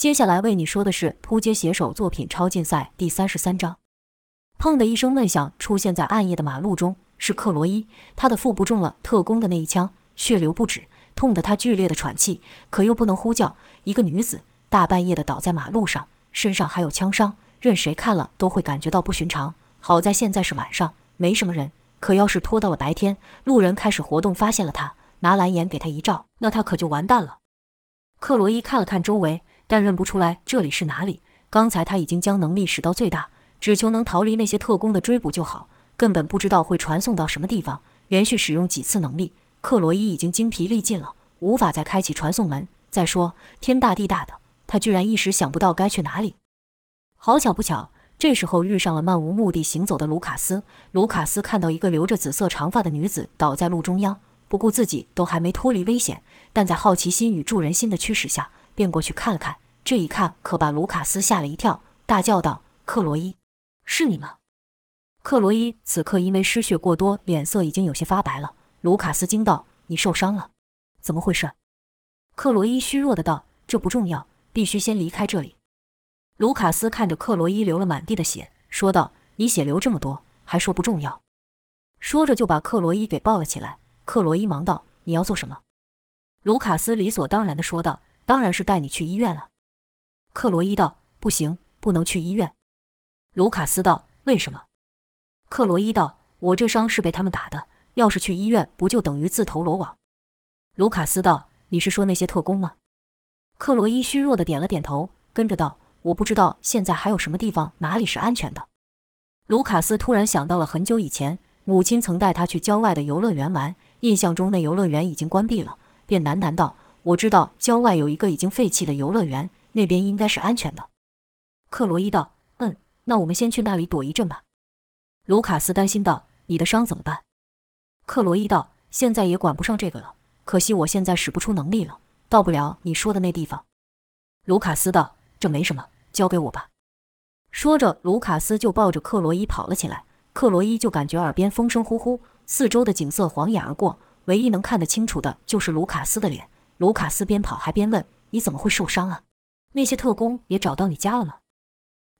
接下来为你说的是扑街写手作品超竞赛第三十三章。砰的一声闷响出现在暗夜的马路中，是克罗伊，他的腹部中了特工的那一枪，血流不止，痛得他剧烈的喘气，可又不能呼叫。一个女子大半夜的倒在马路上，身上还有枪伤，任谁看了都会感觉到不寻常。好在现在是晚上，没什么人。可要是拖到了白天，路人开始活动，发现了他，拿蓝眼给他一照，那他可就完蛋了。克罗伊看了看周围，但认不出来这里是哪里。刚才他已经将能力使到最大，只求能逃离那些特工的追捕就好，根本不知道会传送到什么地方。连续使用几次能力，克罗伊已经精疲力尽了，无法再开启传送门。再说，天大地大的，他居然一时想不到该去哪里。好巧不巧。这时候遇上了漫无目的行走的卢卡斯。卢卡斯看到一个留着紫色长发的女子倒在路中央，不顾自己都还没脱离危险，但在好奇心与助人心的驱使下，便过去看了看。这一看可把卢卡斯吓了一跳，大叫道：“克罗伊，是你吗？”克罗伊此刻因为失血过多，脸色已经有些发白了。卢卡斯惊道：“你受伤了？怎么回事？”克罗伊虚弱的道：“这不重要，必须先离开这里。”卢卡斯看着克罗伊流了满地的血，说道：“你血流这么多，还说不重要？”说着就把克罗伊给抱了起来。克罗伊忙道：“你要做什么？”卢卡斯理所当然的说道：“当然是带你去医院了。”克罗伊道：“不行，不能去医院。”卢卡斯道：“为什么？”克罗伊道：“我这伤是被他们打的，要是去医院，不就等于自投罗网？”卢卡斯道：“你是说那些特工吗？”克罗伊虚弱的点了点头，跟着道。我不知道现在还有什么地方哪里是安全的。卢卡斯突然想到了很久以前，母亲曾带他去郊外的游乐园玩，印象中那游乐园已经关闭了，便喃喃道：“我知道郊外有一个已经废弃的游乐园，那边应该是安全的。”克罗伊道：“嗯，那我们先去那里躲一阵吧。”卢卡斯担心道：“你的伤怎么办？”克罗伊道：“现在也管不上这个了，可惜我现在使不出能力了，到不了你说的那地方。”卢卡斯道。这没什么，交给我吧。说着，卢卡斯就抱着克罗伊跑了起来。克罗伊就感觉耳边风声呼呼，四周的景色晃眼而过，唯一能看得清楚的就是卢卡斯的脸。卢卡斯边跑还边问：“你怎么会受伤啊？那些特工也找到你家了吗？”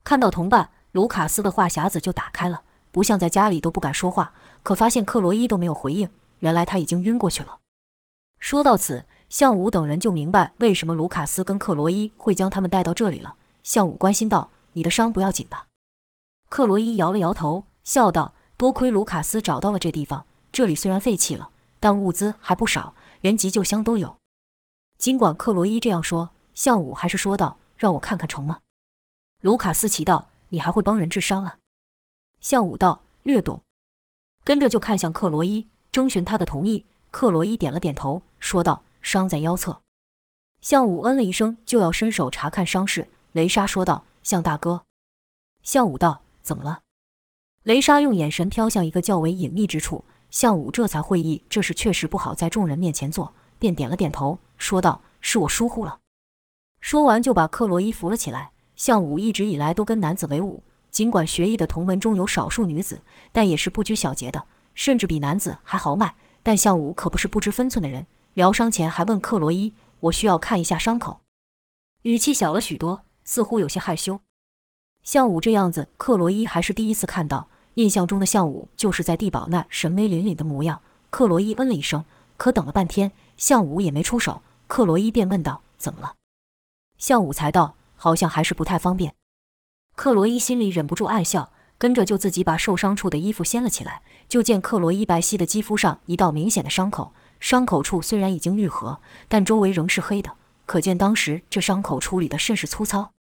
看到同伴，卢卡斯的话匣子就打开了，不像在家里都不敢说话，可发现克罗伊都没有回应，原来他已经晕过去了。说到此。向武等人就明白为什么卢卡斯跟克罗伊会将他们带到这里了。向武关心道：“你的伤不要紧吧？”克罗伊摇了摇头，笑道：“多亏卢卡斯找到了这地方，这里虽然废弃了，但物资还不少，连急救箱都有。”尽管克罗伊这样说，向武还是说道：“让我看看成吗？”卢卡斯奇道：“你还会帮人治伤啊？”向武道：“略懂。”跟着就看向克罗伊，征询他的同意。克罗伊点了点头，说道。伤在腰侧，向武嗯了一声，就要伸手查看伤势。雷莎说道：“向大哥。”向武道：“怎么了？”雷莎用眼神飘向一个较为隐秘之处，向武这才会意这事确实不好在众人面前做，便点了点头，说道：“是我疏忽了。”说完就把克罗伊扶了起来。向武一直以来都跟男子为伍，尽管学艺的同门中有少数女子，但也是不拘小节的，甚至比男子还豪迈。但向武可不是不知分寸的人。疗伤前还问克罗伊：“我需要看一下伤口。”语气小了许多，似乎有些害羞。项武这样子，克罗伊还是第一次看到。印象中的项武就是在地堡那神威凛凛的模样。克罗伊嗯了一声，可等了半天，项武也没出手。克罗伊便问道：“怎么了？”项武才道：“好像还是不太方便。”克罗伊心里忍不住暗笑，跟着就自己把受伤处的衣服掀了起来，就见克罗伊白皙的肌肤上一道明显的伤口。伤口处虽然已经愈合，但周围仍是黑的，可见当时这伤口处理的甚是粗糙。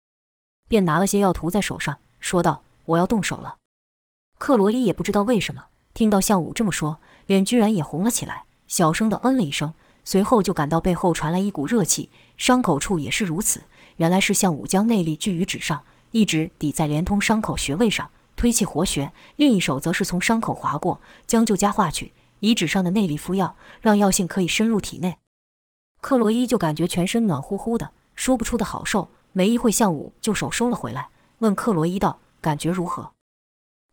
便拿了些药涂在手上，说道：“我要动手了。”克罗伊也不知道为什么，听到向武这么说，脸居然也红了起来，小声的嗯了一声，随后就感到背后传来一股热气，伤口处也是如此。原来是向武将内力聚于纸上，一指抵在连通伤口穴位上，推气活血；另一手则是从伤口划过，将旧痂化去。以纸上的内力敷药，让药性可以深入体内。克罗伊就感觉全身暖乎乎的，说不出的好受。没一会，向武就手收了回来，问克罗伊道：“感觉如何？”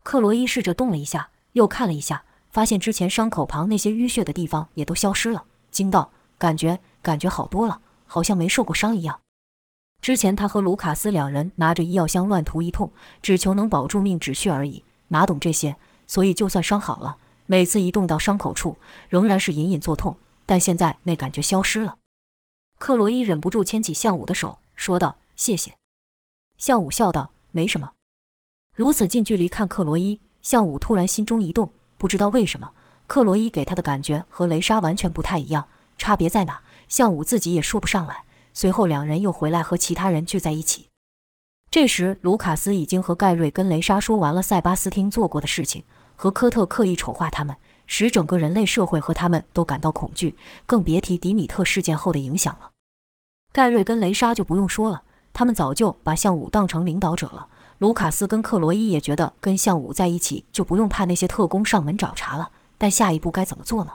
克罗伊试着动了一下，又看了一下，发现之前伤口旁那些淤血的地方也都消失了，惊道：“感觉感觉好多了，好像没受过伤一样。”之前他和卢卡斯两人拿着医药箱乱涂一通，只求能保住命止血而已，哪懂这些？所以就算伤好了，每次一动到伤口处，仍然是隐隐作痛。但现在那感觉消失了。克罗伊忍不住牵起向武的手，说道：“谢谢。”向武笑道：“没什么。”如此近距离看克罗伊，向武突然心中一动，不知道为什么，克罗伊给他的感觉和雷莎完全不太一样，差别在哪？向武自己也说不上来。随后，两人又回来和其他人聚在一起。这时，卢卡斯已经和盖瑞跟雷莎说完了塞巴斯汀做过的事情，和科特刻意丑化他们，使整个人类社会和他们都感到恐惧，更别提迪米特事件后的影响了。盖瑞跟雷莎就不用说了，他们早就把向武当成领导者了。卢卡斯跟克罗伊也觉得跟向武在一起就不用怕那些特工上门找茬了。但下一步该怎么做呢？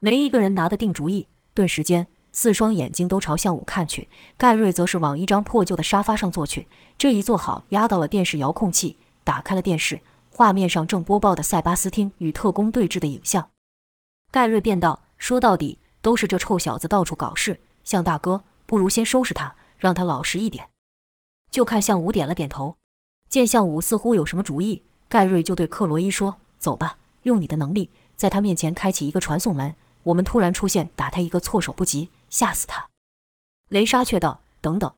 没一个人拿得定主意。顿时间。四双眼睛都朝向武看去，盖瑞则是往一张破旧的沙发上坐去。这一坐好，压到了电视遥控器，打开了电视，画面上正播报的塞巴斯汀与特工对峙的影像。盖瑞便道：“说到底，都是这臭小子到处搞事。向大哥，不如先收拾他，让他老实一点。”就看向武点了点头。见向武似乎有什么主意，盖瑞就对克罗伊说：“走吧，用你的能力，在他面前开启一个传送门。我们突然出现，打他一个措手不及。”吓死他！雷莎却道：“等等。”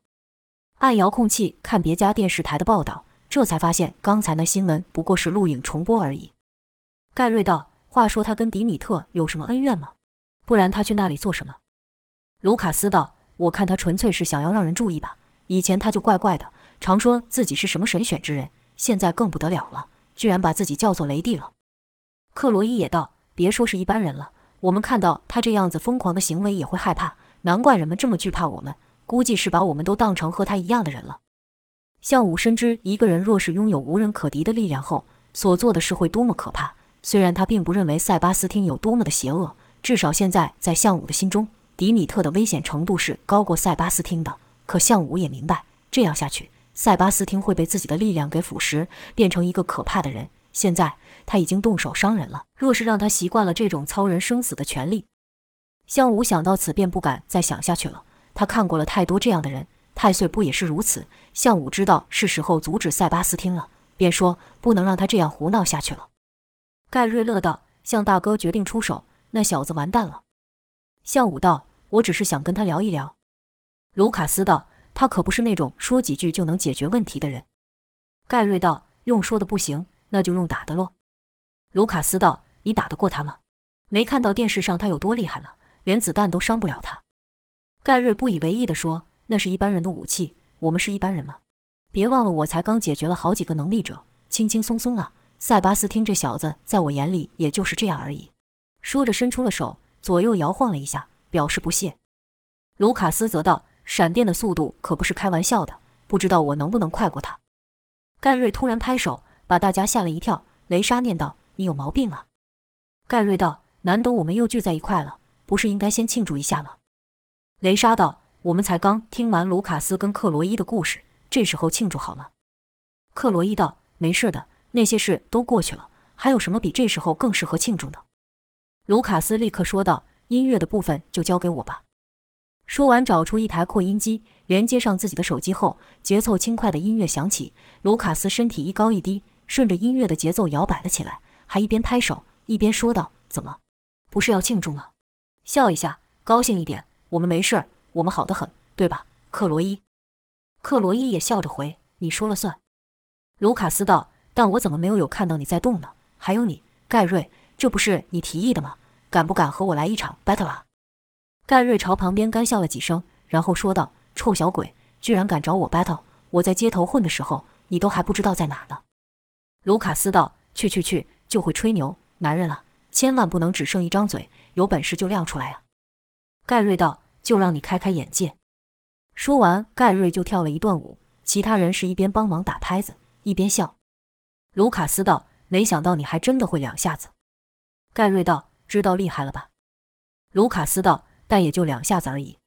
按遥控器看别家电视台的报道，这才发现刚才那新闻不过是录影重播而已。盖瑞道：“话说他跟迪米特有什么恩怨吗？不然他去那里做什么？”卢卡斯道：“我看他纯粹是想要让人注意吧。以前他就怪怪的，常说自己是什么神选之人，现在更不得了了，居然把自己叫做雷帝了。”克罗伊也道：“别说是一般人了。”我们看到他这样子疯狂的行为也会害怕，难怪人们这么惧怕我们，估计是把我们都当成和他一样的人了。向武深知一个人若是拥有无人可敌的力量后，所做的事会多么可怕。虽然他并不认为塞巴斯汀有多么的邪恶，至少现在在向武的心中，迪米特的危险程度是高过塞巴斯汀的。可向武也明白，这样下去，塞巴斯汀会被自己的力量给腐蚀，变成一个可怕的人。现在。他已经动手伤人了。若是让他习惯了这种操人生死的权利，向武想到此便不敢再想下去了。他看过了太多这样的人，太岁不也是如此？向武知道是时候阻止塞巴斯汀了，便说不能让他这样胡闹下去了。盖瑞乐道：“向大哥决定出手，那小子完蛋了。”向武道：“我只是想跟他聊一聊。”卢卡斯道：“他可不是那种说几句就能解决问题的人。”盖瑞道：“用说的不行，那就用打的喽。”卢卡斯道：“你打得过他吗？没看到电视上他有多厉害了，连子弹都伤不了他。”盖瑞不以为意地说：“那是一般人的武器，我们是一般人吗？别忘了，我才刚解决了好几个能力者，轻轻松松啊。塞巴斯汀这小子，在我眼里也就是这样而已。”说着，伸出了手，左右摇晃了一下，表示不屑。卢卡斯则道：“闪电的速度可不是开玩笑的，不知道我能不能快过他。”盖瑞突然拍手，把大家吓了一跳。雷莎念道。你有毛病啊！盖瑞道：“难得我们又聚在一块了，不是应该先庆祝一下吗？”雷莎道：“我们才刚听完卢卡斯跟克罗伊的故事，这时候庆祝好吗？”克罗伊道：“没事的，那些事都过去了，还有什么比这时候更适合庆祝的？”卢卡斯立刻说道：“音乐的部分就交给我吧。”说完，找出一台扩音机，连接上自己的手机后，节奏轻快的音乐响起，卢卡斯身体一高一低，顺着音乐的节奏摇摆了起来。还一边拍手一边说道：“怎么，不是要庆祝吗？笑一下，高兴一点。我们没事，我们好得很，对吧，克罗伊？”克罗伊也笑着回：“你说了算。”卢卡斯道：“但我怎么没有有看到你在动呢？还有你，盖瑞，这不是你提议的吗？敢不敢和我来一场 battle 啊？”盖瑞朝旁边干笑了几声，然后说道：“臭小鬼，居然敢找我 battle！我在街头混的时候，你都还不知道在哪呢。”卢卡斯道：“去去去！”就会吹牛，男人啊，千万不能只剩一张嘴，有本事就亮出来啊！盖瑞道：“就让你开开眼界。”说完，盖瑞就跳了一段舞，其他人是一边帮忙打拍子，一边笑。卢卡斯道：“没想到你还真的会两下子。”盖瑞道：“知道厉害了吧？”卢卡斯道：“但也就两下子而已。”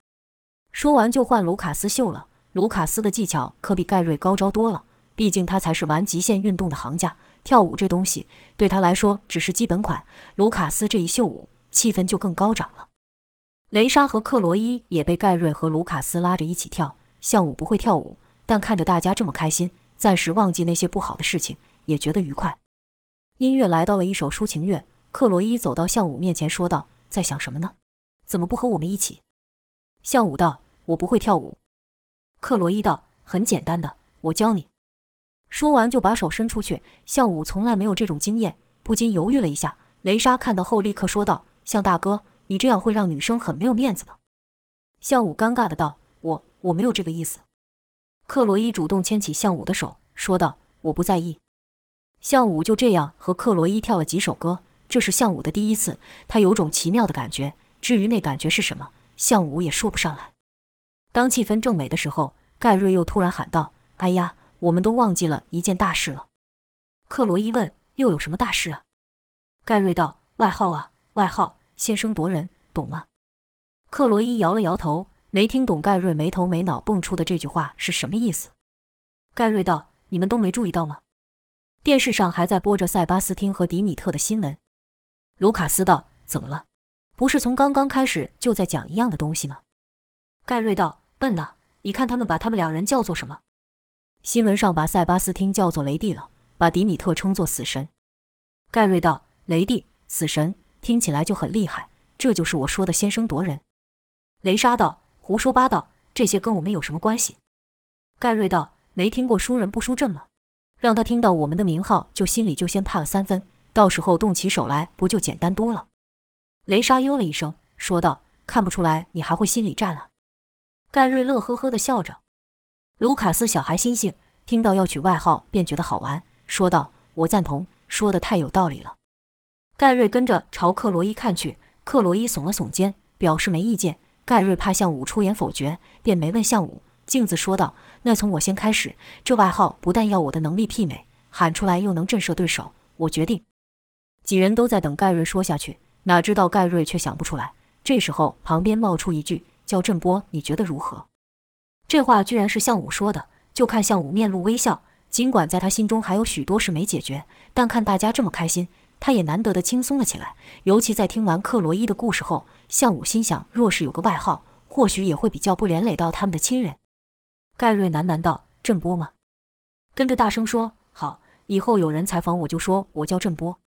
说完就换卢卡斯秀了。卢卡斯的技巧可比盖瑞高招多了，毕竟他才是玩极限运动的行家。跳舞这东西对他来说只是基本款，卢卡斯这一秀舞，气氛就更高涨了。雷莎和克罗伊也被盖瑞和卢卡斯拉着一起跳，项武不会跳舞，但看着大家这么开心，暂时忘记那些不好的事情，也觉得愉快。音乐来到了一首抒情乐，克罗伊走到项武面前说道：“在想什么呢？怎么不和我们一起？”项武道：“我不会跳舞。”克罗伊道：“很简单的，我教你。”说完就把手伸出去。向武从来没有这种经验，不禁犹豫了一下。雷莎看到后立刻说道：“向大哥，你这样会让女生很没有面子的。”向武尴尬的道：“我我没有这个意思。”克洛伊主动牵起向武的手，说道：“我不在意。”向武就这样和克洛伊跳了几首歌，这是向武的第一次，他有种奇妙的感觉。至于那感觉是什么，向武也说不上来。当气氛正美的时候，盖瑞又突然喊道：“哎呀，我们都忘记了一件大事了。”克罗伊问：“又有什么大事啊？”盖瑞道：“外号啊，外号，先声夺人，懂吗？”克罗伊摇了摇头，没听懂盖瑞没头没脑蹦出的这句话是什么意思。盖瑞道：“你们都没注意到吗？电视上还在播着塞巴斯汀和迪米特的新闻。”卢卡斯道：“怎么了？不是从刚刚开始就在讲一样的东西吗？”盖瑞道：“笨呐，你看他们把他们两人叫做什么？新闻上把塞巴斯汀叫做雷帝了，把迪米特称作死神。”盖瑞道。雷帝，死神，听起来就很厉害。这就是我说的先声夺人。雷莎道：“胡说八道，这些跟我们有什么关系？”盖瑞道：“没听过输人不输阵吗？让他听到我们的名号，就心里就先怕了三分，到时候动起手来不就简单多了？”雷莎哟了一声，说道：“看不出来你还会心理战啊。”盖瑞乐呵呵地笑着。卢卡斯小孩心性，听到要取外号便觉得好玩，说道：“我赞同，说的太有道理了。”盖瑞跟着朝克罗伊看去，克罗伊耸了耸肩，表示没意见。盖瑞怕向武出言否决，便没问向武。镜子说道：“那从我先开始，这外号不但要我的能力媲美，喊出来又能震慑对手，我决定。”几人都在等盖瑞说下去，哪知道盖瑞却想不出来。这时候，旁边冒出一句：“叫震波，你觉得如何？”这话居然是项武说的，就看项武面露微笑。尽管在他心中还有许多事没解决，但看大家这么开心。他也难得的轻松了起来，尤其在听完克罗伊的故事后，项武心想，若是有个外号，或许也会比较不连累到他们的亲人。盖瑞喃喃道：“震波吗？”跟着大声说：“好，以后有人采访我就说我叫震波。”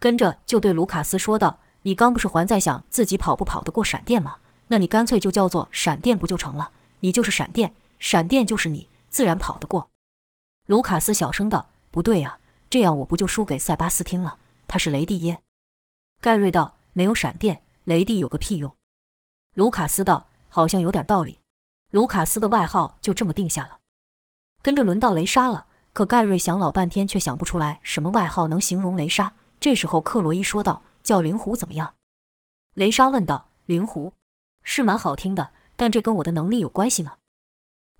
跟着就对卢卡斯说道：“你刚不是还在想自己跑不跑得过闪电吗？那你干脆就叫做闪电不就成了？你就是闪电，闪电就是你，自然跑得过。”卢卡斯小声道：“不对呀，这样我不就输给塞巴斯汀了？”他是雷帝耶，盖瑞道：“没有闪电，雷帝有个屁用。”卢卡斯道：“好像有点道理。”卢卡斯的外号就这么定下了。跟着轮到雷莎了，可盖瑞想老半天却想不出来什么外号能形容雷莎。这时候克罗伊说道：“叫灵狐怎么样？”雷莎问道：“灵狐是蛮好听的，但这跟我的能力有关系吗？”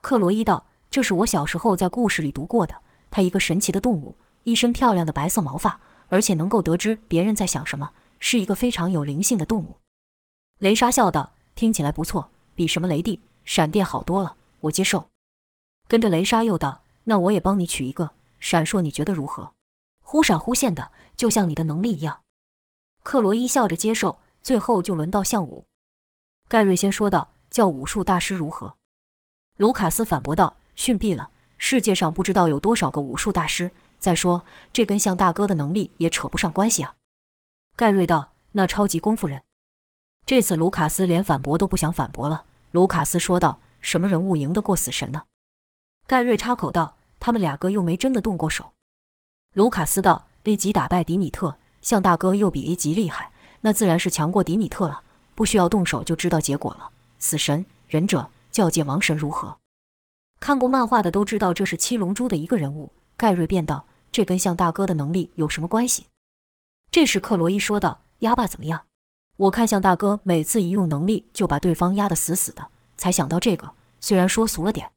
克罗伊道：“这是我小时候在故事里读过的，它一个神奇的动物，一身漂亮的白色毛发。”而且能够得知别人在想什么，是一个非常有灵性的动物。雷莎笑道：“听起来不错，比什么雷帝、闪电好多了，我接受。”跟着雷莎又道：“那我也帮你取一个闪烁，你觉得如何？忽闪忽现的，就像你的能力一样。”克罗伊笑着接受。最后就轮到向武。盖瑞先说道：“叫武术大师如何？”卢卡斯反驳道：“逊毙了！世界上不知道有多少个武术大师。”再说，这跟向大哥的能力也扯不上关系啊。盖瑞道：“那超级功夫人。”这次卢卡斯连反驳都不想反驳了。卢卡斯说道：“什么人物赢得过死神呢？”盖瑞插口道：“他们两个又没真的动过手。”卢卡斯道：“A 级打败迪米特，向大哥又比 A 级厉害，那自然是强过迪米特了，不需要动手就知道结果了。死神、忍者、教界王神如何？看过漫画的都知道，这是七龙珠的一个人物。”盖瑞便道。这跟向大哥的能力有什么关系？这时克罗伊说道：“压霸怎么样？我看向大哥每次一用能力就把对方压得死死的，才想到这个。虽然说俗了点。”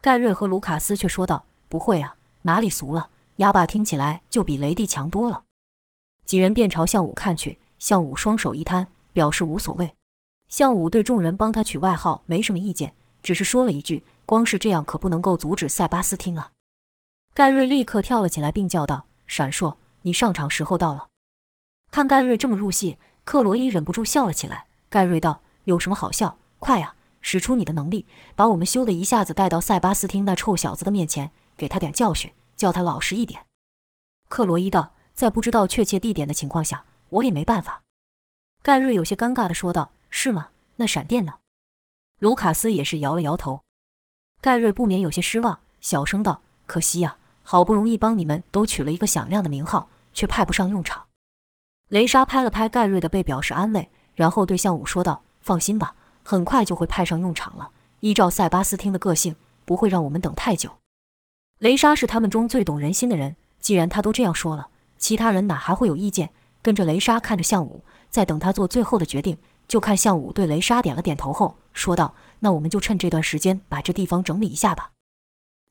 盖瑞和卢卡斯却说道：“不会啊，哪里俗了？压霸听起来就比雷帝强多了。”几人便朝向武看去，向武双手一摊，表示无所谓。向武对众人帮他取外号没什么意见，只是说了一句：“光是这样可不能够阻止塞巴斯汀啊。”盖瑞立刻跳了起来，并叫道：“闪烁，你上场时候到了。”看盖瑞这么入戏，克罗伊忍不住笑了起来。盖瑞道：“有什么好笑？快呀，使出你的能力，把我们羞的一下子带到塞巴斯汀那臭小子的面前，给他点教训，叫他老实一点。”克罗伊道：“在不知道确切地点的情况下，我也没办法。”盖瑞有些尴尬地说道：“是吗？那闪电呢？”卢卡斯也是摇了摇头。盖瑞不免有些失望，小声道：“可惜呀，好不容易帮你们都取了一个响亮的名号，却派不上用场。”雷莎拍了拍盖瑞的背，表示安慰，然后对向武说道：“放心吧，很快就会派上用场了。依照塞巴斯汀的个性，不会让我们等太久。”雷莎是他们中最懂人心的人，既然他都这样说了，其他人哪还会有意见？跟着雷莎看着向武，在等他做最后的决定。就看向武对雷莎点了点头后说道：“那我们就趁这段时间把这地方整理一下吧。”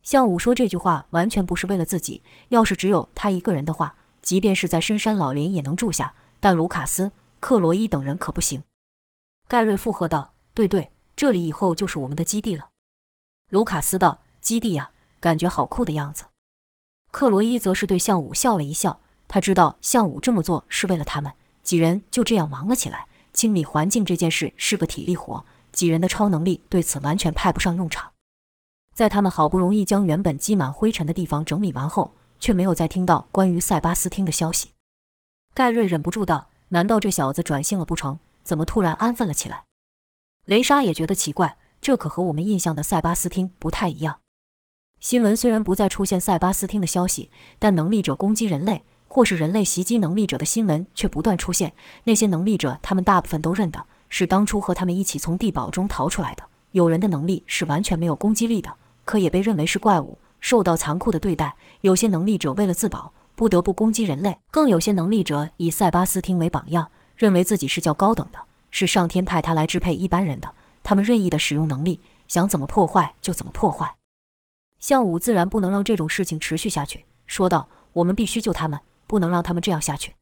向武说这句话完全不是为了自己，要是只有他一个人的话，即便是在深山老林也能住下，但卢卡斯、克罗伊等人可不行。盖瑞附和道：“对对，这里以后就是我们的基地了。”卢卡斯道：“基地呀，感觉好酷的样子。”克罗伊则是对向武笑了一笑，他知道向武这么做是为了他们，几人就这样忙了起来。清理环境这件事是个体力活，几人的超能力对此完全派不上用场。在他们好不容易将原本积满灰尘的地方整理完后，却没有再听到关于塞巴斯汀的消息。盖瑞忍不住道：“难道这小子转性了不成？怎么突然安分了起来？”雷莎也觉得奇怪，这可和我们印象的塞巴斯汀不太一样。新闻虽然不再出现塞巴斯汀的消息，但能力者攻击人类。或是人类袭击能力者的新闻却不断出现。那些能力者，他们大部分都认得，是当初和他们一起从地堡中逃出来的。有人的能力是完全没有攻击力的，可也被认为是怪物，受到残酷的对待。有些能力者为了自保，不得不攻击人类；更有些能力者以塞巴斯汀为榜样，认为自己是较高等的，是上天派他来支配一般人的。他们任意的使用能力，想怎么破坏就怎么破坏。项武自然不能让这种事情持续下去，说道：“我们必须救他们。”不能让他们这样下去，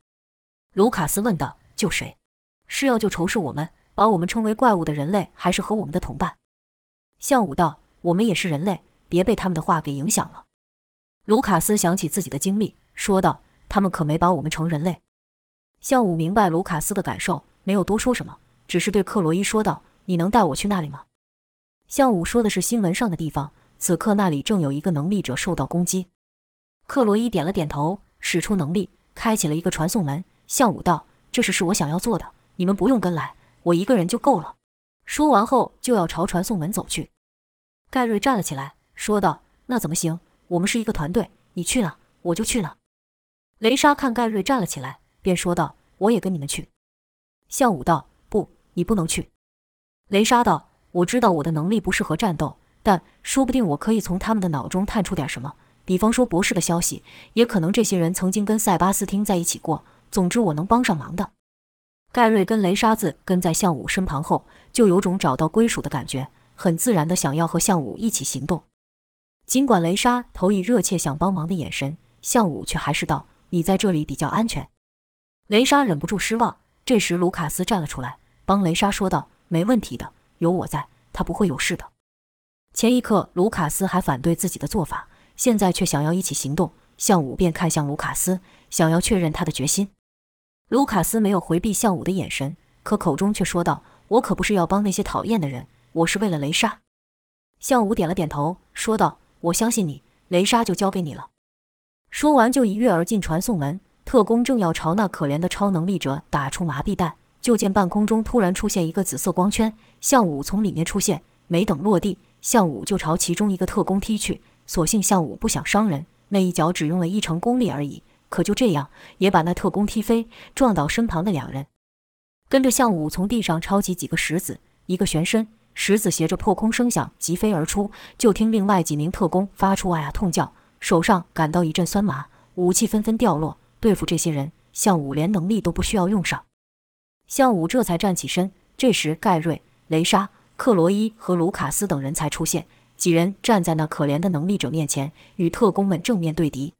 卢卡斯问道：“救谁？是要救仇视我们、把我们称为怪物的人类，还是和我们的同伴？”向武道：“我们也是人类，别被他们的话给影响了。”卢卡斯想起自己的经历，说道：“他们可没把我们成人类。”向武明白卢卡斯的感受，没有多说什么，只是对克洛伊说道：“你能带我去那里吗？”向武说的是新闻上的地方，此刻那里正有一个能力者受到攻击。克洛伊点了点头。使出能力，开启了一个传送门。向武道：“这是是我想要做的，你们不用跟来，我一个人就够了。”说完后，就要朝传送门走去。盖瑞站了起来，说道：“那怎么行？我们是一个团队，你去哪，我就去哪。”雷莎看盖瑞站了起来，便说道：“我也跟你们去。”向武道：“不，你不能去。”雷莎道：“我知道我的能力不适合战斗，但说不定我可以从他们的脑中探出点什么。”比方说博士的消息，也可能这些人曾经跟塞巴斯汀在一起过。总之，我能帮上忙的。盖瑞跟雷沙子跟在向武身旁后，就有种找到归属的感觉，很自然的想要和向武一起行动。尽管雷莎投以热切想帮忙的眼神，向武却还是道：“你在这里比较安全。”雷莎忍不住失望。这时，卢卡斯站了出来，帮雷莎说道：“没问题的，有我在，他不会有事的。”前一刻，卢卡斯还反对自己的做法。现在却想要一起行动，向武便看向卢卡斯，想要确认他的决心。卢卡斯没有回避向武的眼神，可口中却说道：“我可不是要帮那些讨厌的人，我是为了雷莎。”向武点了点头，说道：“我相信你，雷莎就交给你了。”说完就一跃而进传送门。特工正要朝那可怜的超能力者打出麻痹弹，就见半空中突然出现一个紫色光圈，向武从里面出现，没等落地，向武就朝其中一个特工踢去。所幸向武不想伤人，那一脚只用了一成功力而已，可就这样也把那特工踢飞，撞倒身旁的两人。跟着向武从地上抄起几个石子，一个旋身，石子携着破空声响疾飞而出。就听另外几名特工发出啊呀痛叫，手上感到一阵酸麻，武器纷纷掉落。对付这些人，向武连能力都不需要用上。向武这才站起身。这时，盖瑞、雷莎、克罗伊和卢卡斯等人才出现。几人站在那可怜的能力者面前，与特工们正面对敌。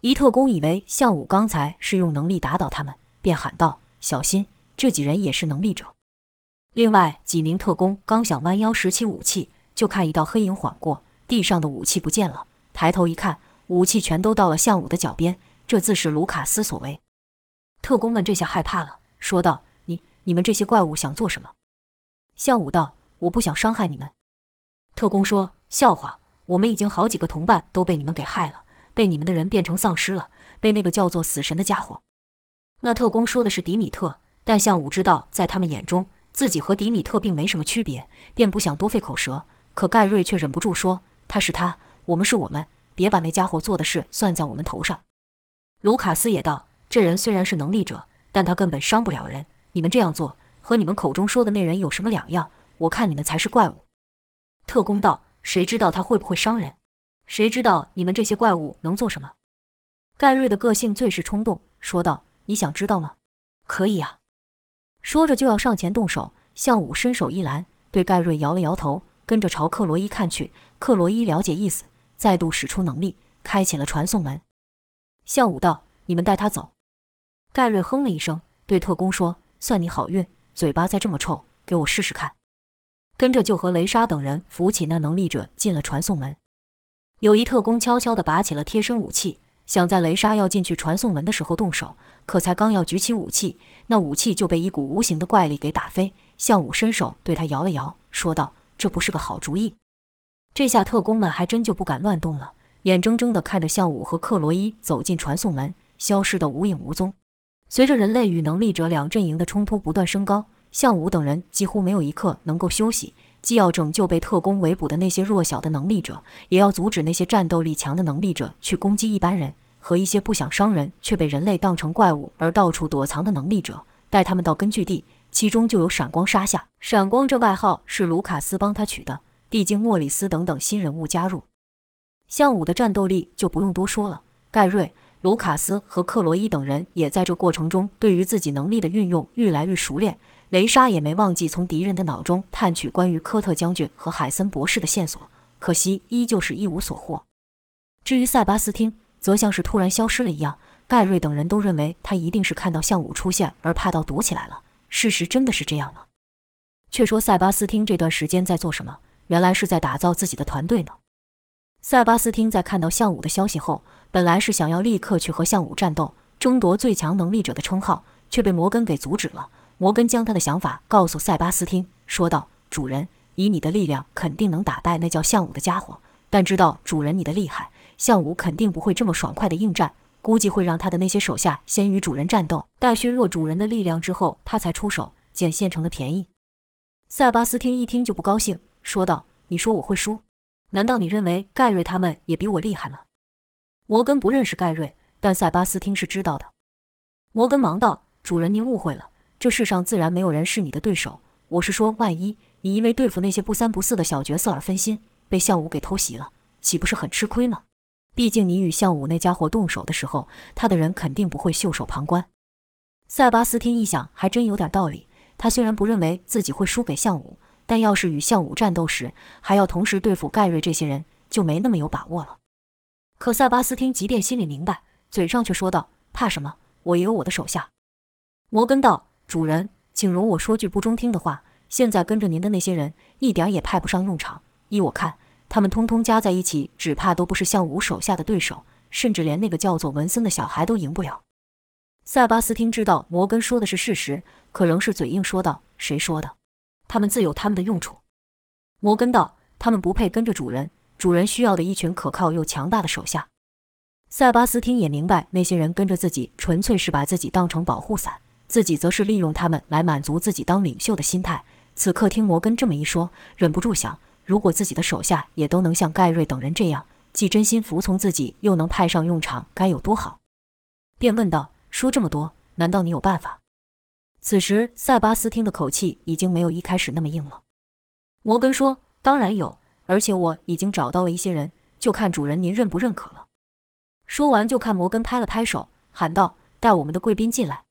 一特工以为向武刚才是用能力打倒他们，便喊道：“小心，这几人也是能力者。”另外几名特工刚想弯腰拾起武器，就看一道黑影晃过，地上的武器不见了。抬头一看，武器全都到了向武的脚边，这自是卢卡斯所为。特工们这下害怕了，说道：“你、你们这些怪物想做什么？”向武道：“我不想伤害你们。”特工说：“笑话，我们已经好几个同伴都被你们给害了，被你们的人变成丧尸了，被那个叫做死神的家伙。”那特工说的是迪米特，但向武知道，在他们眼中，自己和迪米特并没什么区别，便不想多费口舌。可盖瑞却忍不住说：“他是他，我们是我们，别把那家伙做的事算在我们头上。”卢卡斯也道：“这人虽然是能力者，但他根本伤不了人。你们这样做，和你们口中说的那人有什么两样？我看你们才是怪物。”特工道：“谁知道他会不会伤人？谁知道你们这些怪物能做什么？”盖瑞的个性最是冲动，说道：“你想知道吗？可以啊。”说着就要上前动手。向武伸手一拦，对盖瑞摇了摇头，跟着朝克罗伊看去。克罗伊了解意思，再度使出能力，开启了传送门。向武道：“你们带他走。”盖瑞哼了一声，对特工说：“算你好运，嘴巴再这么臭，给我试试看。”跟着就和雷莎等人扶起那能力者进了传送门。有一特工悄悄地拔起了贴身武器，想在雷莎要进去传送门的时候动手，可才刚要举起武器，那武器就被一股无形的怪力给打飞。向武伸手对他摇了摇，说道：“这不是个好主意。”这下特工们还真就不敢乱动了，眼睁睁地看着向武和克罗伊走进传送门，消失得无影无踪。随着人类与能力者两阵营的冲突不断升高。项武等人几乎没有一刻能够休息，既要拯救被特工围捕的那些弱小的能力者，也要阻止那些战斗力强的能力者去攻击一般人和一些不想伤人却被人类当成怪物而到处躲藏的能力者，带他们到根据地。其中就有闪光沙夏，闪光这外号是卢卡斯帮他取的。毕竟莫里斯等等新人物加入，项武的战斗力就不用多说了。盖瑞、卢卡斯和克罗伊等人也在这过程中对于自己能力的运用愈来愈熟练。雷莎也没忘记从敌人的脑中探取关于科特将军和海森博士的线索，可惜依旧是一无所获。至于塞巴斯汀，则像是突然消失了一样。盖瑞等人都认为他一定是看到向武出现而怕到躲起来了。事实真的是这样吗？却说塞巴斯汀这段时间在做什么？原来是在打造自己的团队呢。塞巴斯汀在看到向武的消息后，本来是想要立刻去和向武战斗，争夺最强能力者的称号，却被摩根给阻止了。摩根将他的想法告诉塞巴斯汀，说道：“主人，以你的力量，肯定能打败那叫项武的家伙。但知道主人你的厉害，项武肯定不会这么爽快的应战，估计会让他的那些手下先与主人战斗，待削弱主人的力量之后，他才出手，捡现成的便宜。”塞巴斯汀一听就不高兴，说道：“你说我会输？难道你认为盖瑞他们也比我厉害吗？”摩根不认识盖瑞，但塞巴斯汀是知道的。摩根忙道：“主人，您误会了。”这世上自然没有人是你的对手。我是说，万一你因为对付那些不三不四的小角色而分心，被项武给偷袭了，岂不是很吃亏吗？毕竟你与项武那家伙动手的时候，他的人肯定不会袖手旁观。塞巴斯汀一想，还真有点道理。他虽然不认为自己会输给项武，但要是与项武战斗时还要同时对付盖瑞这些人，就没那么有把握了。可塞巴斯汀即便心里明白，嘴上却说道：“怕什么？我也有我的手下。”摩根道。主人，请容我说句不中听的话。现在跟着您的那些人，一点也派不上用场。依我看，他们通通加在一起，只怕都不是项武手下的对手，甚至连那个叫做文森的小孩都赢不了。塞巴斯汀知道摩根说的是事实，可仍是嘴硬说道：“谁说的？他们自有他们的用处。”摩根道：“他们不配跟着主人，主人需要的一群可靠又强大的手下。”塞巴斯汀也明白，那些人跟着自己，纯粹是把自己当成保护伞。自己则是利用他们来满足自己当领袖的心态。此刻听摩根这么一说，忍不住想：如果自己的手下也都能像盖瑞等人这样，既真心服从自己，又能派上用场，该有多好！便问道：“说这么多，难道你有办法？”此时塞巴斯汀的口气已经没有一开始那么硬了。摩根说：“当然有，而且我已经找到了一些人，就看主人您认不认可了。”说完，就看摩根拍了拍手，喊道：“带我们的贵宾进来。”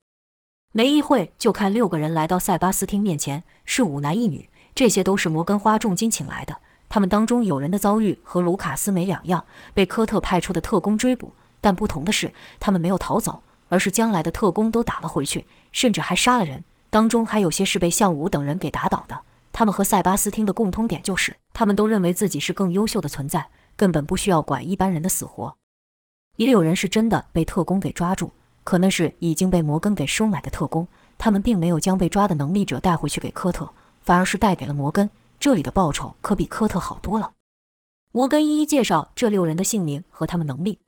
没一会，就看六个人来到塞巴斯汀面前，是五男一女，这些都是摩根花重金请来的。他们当中有人的遭遇和卢卡斯没两样，被科特派出的特工追捕，但不同的是，他们没有逃走，而是将来的特工都打了回去，甚至还杀了人。当中还有些是被向武等人给打倒的。他们和塞巴斯汀的共通点就是，他们都认为自己是更优秀的存在，根本不需要管一般人的死活。也有人是真的被特工给抓住。可那是已经被摩根给收买的特工，他们并没有将被抓的能力者带回去给科特，反而是带给了摩根，这里的报酬可比科特好多了。摩根一一介绍这六人的姓名和他们能力。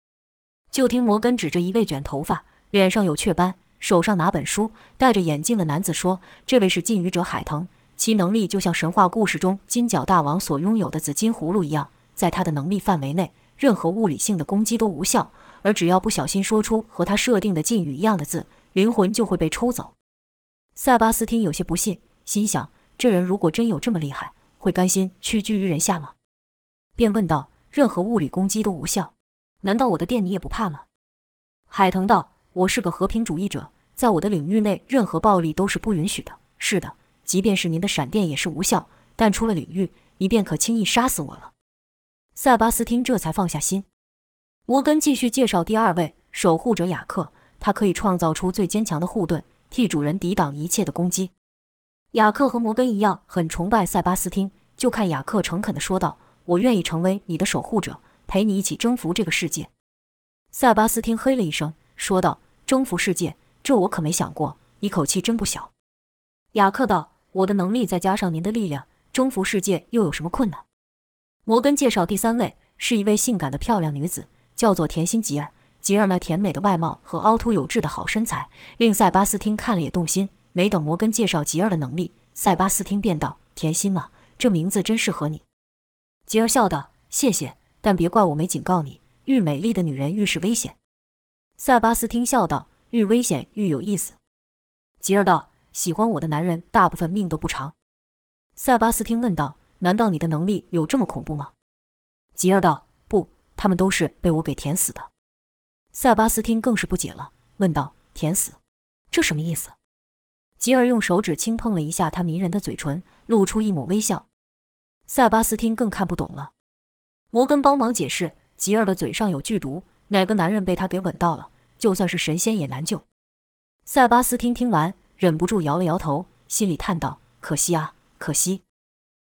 就听摩根指着一位卷头发、脸上有雀斑、手上拿本书、戴着眼镜的男子说：“这位是禁渔者海腾，其能力就像神话故事中金角大王所拥有的紫金葫芦一样，在他的能力范围内，任何物理性的攻击都无效，而只要不小心说出和他设定的禁语一样的字，灵魂就会被抽走。”塞巴斯汀有些不信，心想：这人如果真有这么厉害，会甘心屈居于人下吗？便问道：“任何物理攻击都无效？”难道我的电你也不怕吗？海腾道：“我是个和平主义者，在我的领域内，任何暴力都是不允许的。是的，即便是您的闪电也是无效。但出了领域，你便可轻易杀死我了。”塞巴斯汀这才放下心。摩根继续介绍第二位守护者雅克，他可以创造出最坚强的护盾，替主人抵挡一切的攻击。雅克和摩根一样，很崇拜塞巴斯汀。就看雅克诚恳地说道：“我愿意成为你的守护者。”陪你一起征服这个世界，塞巴斯汀嘿了一声，说道：“征服世界，这我可没想过。”一口气真不小。雅克道：“我的能力再加上您的力量，征服世界又有什么困难？”摩根介绍第三位是一位性感的漂亮女子，叫做甜心吉尔。吉尔那甜美的外貌和凹凸有致的好身材，令塞巴斯汀看了也动心。没等摩根介绍吉尔的能力，塞巴斯汀便道：“甜心嘛，这名字真适合你。”吉尔笑道：“谢谢。”但别怪我没警告你，愈美丽的女人愈是危险。塞巴斯汀笑道：“愈危险愈有意思。”吉尔道：“喜欢我的男人大部分命都不长。”塞巴斯汀问道：“难道你的能力有这么恐怖吗？”吉尔道：“，他们都是被我给舔死的。”塞巴斯汀更是不解了，问道：“舔死？这什么意思？”吉尔用手指轻碰了一下他迷人的嘴唇，露出一抹微笑。塞巴斯汀更看不懂了。摩根帮忙解释：“吉尔的嘴上有剧毒，哪个男人被他给吻到了，就算是神仙也难救。”塞巴斯汀听完，忍不住摇了摇头，心里叹道：“可惜啊，可惜。”